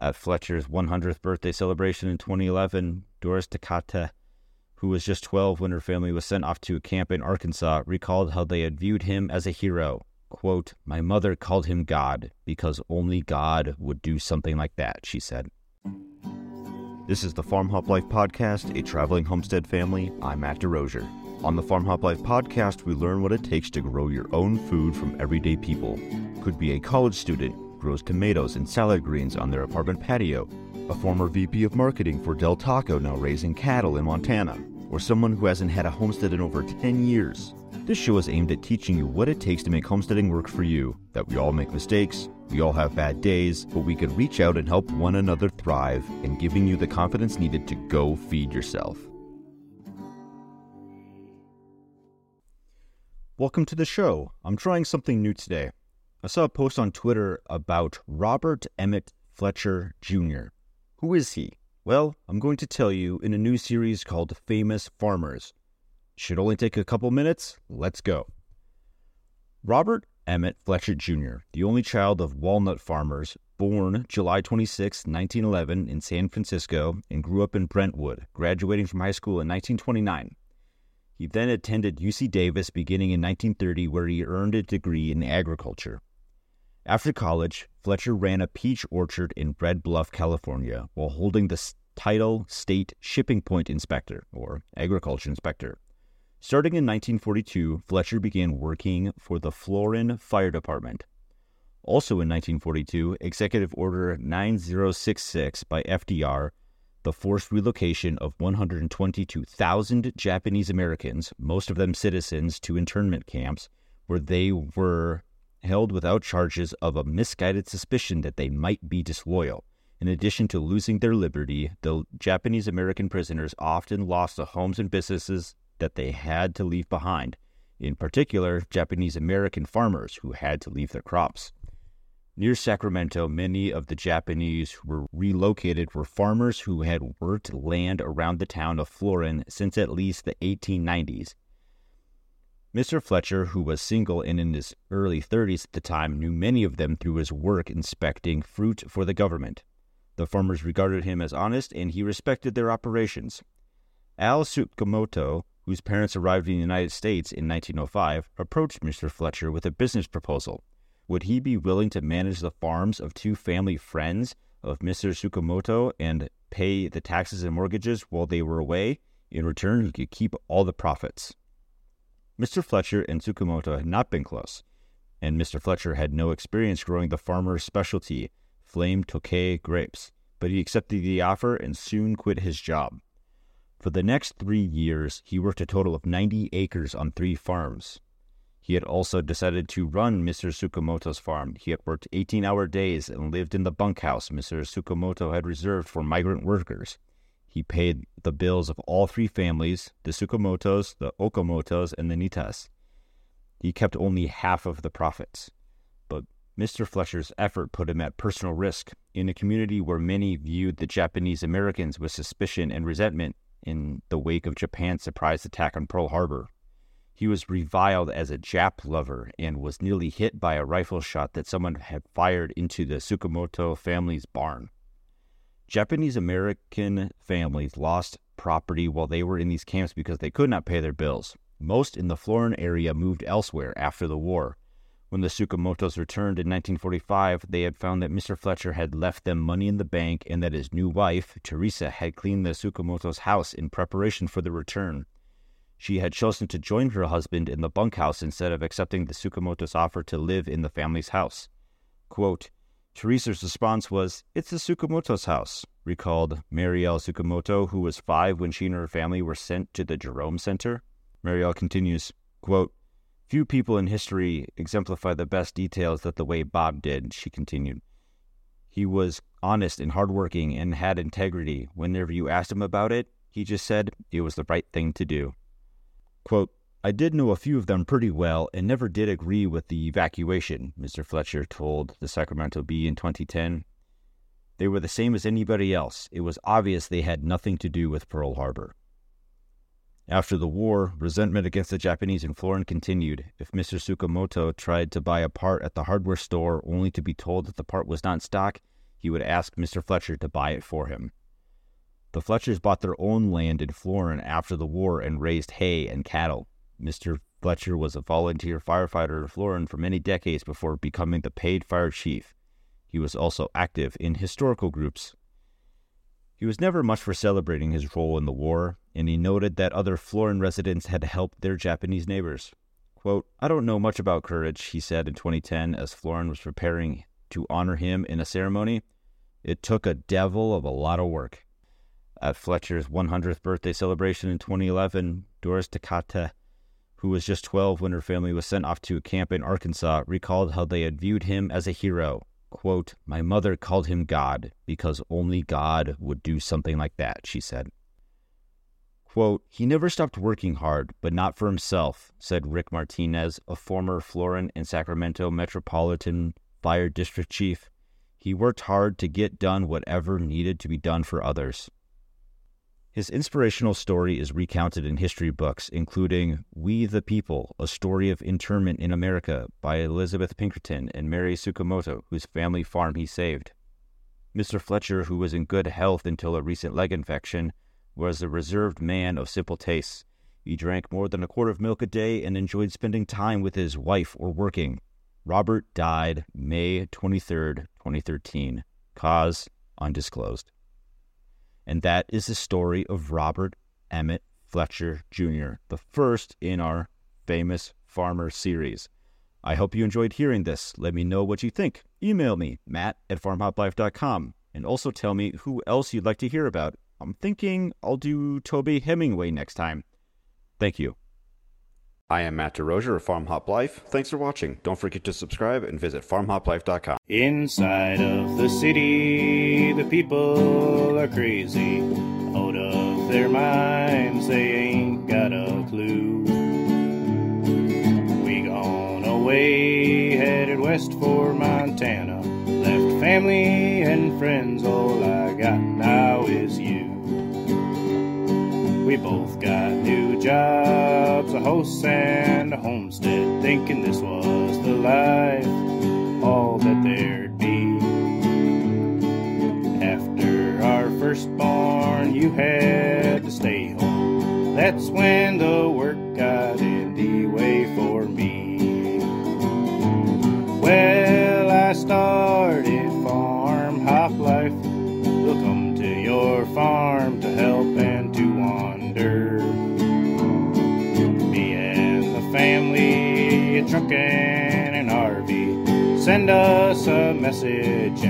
At Fletcher's 100th birthday celebration in 2011, Doris Takata, who was just 12 when her family was sent off to a camp in Arkansas, recalled how they had viewed him as a hero. Quote, My mother called him God because only God would do something like that, she said. This is the Farm Hop Life Podcast, a traveling homestead family. I'm Matt DeRosier. On the Farm Hop Life Podcast, we learn what it takes to grow your own food from everyday people. Could be a college student, grows tomatoes and salad greens on their apartment patio, a former VP of marketing for Del Taco now raising cattle in Montana, or someone who hasn't had a homestead in over 10 years. This show is aimed at teaching you what it takes to make homesteading work for you, that we all make mistakes, we all have bad days, but we can reach out and help one another thrive, and giving you the confidence needed to go feed yourself. Welcome to the show. I'm trying something new today. I saw a post on Twitter about Robert Emmett Fletcher Jr. Who is he? Well, I'm going to tell you in a new series called Famous Farmers. Should only take a couple minutes. Let's go. Robert Emmett Fletcher Jr., the only child of walnut farmers, born July 26, 1911, in San Francisco, and grew up in Brentwood, graduating from high school in 1929. He then attended UC Davis beginning in 1930, where he earned a degree in agriculture. After college, Fletcher ran a peach orchard in Red Bluff, California, while holding the title State Shipping Point Inspector, or Agriculture Inspector. Starting in 1942, Fletcher began working for the Florin Fire Department. Also in 1942, Executive Order 9066 by FDR, the forced relocation of 122,000 Japanese Americans, most of them citizens, to internment camps, where they were held without charges of a misguided suspicion that they might be disloyal. In addition to losing their liberty, the Japanese American prisoners often lost the homes and businesses that they had to leave behind, in particular, Japanese American farmers who had to leave their crops. Near Sacramento, many of the Japanese who were relocated were farmers who had worked land around the town of Florin since at least the 1890s. Mr. Fletcher, who was single and in his early 30s at the time, knew many of them through his work inspecting fruit for the government. The farmers regarded him as honest and he respected their operations. Al Tsukamoto, whose parents arrived in the United States in 1905, approached Mr. Fletcher with a business proposal. Would he be willing to manage the farms of two family friends of Mr. Tsukamoto and pay the taxes and mortgages while they were away? In return, he could keep all the profits. Mr. Fletcher and Tsukamoto had not been close, and Mr. Fletcher had no experience growing the farmer's specialty, flame Tokay grapes, but he accepted the offer and soon quit his job. For the next three years, he worked a total of 90 acres on three farms. He had also decided to run Mr. Tsukamoto's farm. He had worked 18 hour days and lived in the bunkhouse Mr. Tsukamoto had reserved for migrant workers. He paid the bills of all three families the Tsukamotos, the Okamotos, and the Nittas. He kept only half of the profits. But Mr. Fletcher's effort put him at personal risk. In a community where many viewed the Japanese Americans with suspicion and resentment, in the wake of Japan's surprise attack on Pearl Harbor. He was reviled as a Jap lover and was nearly hit by a rifle shot that someone had fired into the Tsukamoto family's barn. Japanese American families lost property while they were in these camps because they could not pay their bills. Most in the Florin area moved elsewhere after the war, when the Tsukamotos returned in 1945, they had found that Mr. Fletcher had left them money in the bank and that his new wife, Teresa, had cleaned the Tsukamotos' house in preparation for the return. She had chosen to join her husband in the bunkhouse instead of accepting the Tsukamotos' offer to live in the family's house. Quote, Teresa's response was, It's the Tsukamoto's house, recalled Marielle Tsukamoto, who was five when she and her family were sent to the Jerome Center. Marielle continues, quote, Few people in history exemplify the best details that the way Bob did, she continued. He was honest and hardworking and had integrity. Whenever you asked him about it, he just said it was the right thing to do. Quote, I did know a few of them pretty well and never did agree with the evacuation, Mr. Fletcher told the Sacramento Bee in 2010. They were the same as anybody else. It was obvious they had nothing to do with Pearl Harbor. After the war, resentment against the Japanese in Florin continued. If Mr. Tsukamoto tried to buy a part at the hardware store only to be told that the part was not in stock, he would ask Mr. Fletcher to buy it for him. The Fletchers bought their own land in Florin after the war and raised hay and cattle. Mr. Fletcher was a volunteer firefighter in Florin for many decades before becoming the paid fire chief. He was also active in historical groups. He was never much for celebrating his role in the war, and he noted that other Florin residents had helped their Japanese neighbors. Quote, I don't know much about courage, he said in 2010 as Florin was preparing to honor him in a ceremony. It took a devil of a lot of work. At Fletcher's 100th birthday celebration in 2011, Doris Takata, who was just 12 when her family was sent off to a camp in Arkansas, recalled how they had viewed him as a hero. Quote, My mother called him God because only God would do something like that, she said. Quote, He never stopped working hard, but not for himself, said Rick Martinez, a former Florin and Sacramento Metropolitan Fire District Chief. He worked hard to get done whatever needed to be done for others. His inspirational story is recounted in history books, including We the People, A Story of Internment in America by Elizabeth Pinkerton and Mary Tsukamoto, whose family farm he saved. Mr. Fletcher, who was in good health until a recent leg infection, was a reserved man of simple tastes. He drank more than a quart of milk a day and enjoyed spending time with his wife or working. Robert died May 23, 2013. Cause undisclosed. And that is the story of Robert Emmett Fletcher Jr., the first in our famous farmer series. I hope you enjoyed hearing this. Let me know what you think. Email me, matt at farmhoplife.com, and also tell me who else you'd like to hear about. I'm thinking I'll do Toby Hemenway next time. Thank you. I am Matt DeRozier of Farm Hop Life. Thanks for watching. Don't forget to subscribe and visit farmhoplife.com. Inside of the city, the people are crazy. Out of their minds, they ain't got a clue. We gone away, headed west for Montana. Left family and friends, We both got new jobs, a house and a homestead, thinking this was the life, all that there'd be. After our firstborn, you had to stay home. That's when the work got in the way for me. Well, I started truck and an RV. Send us a message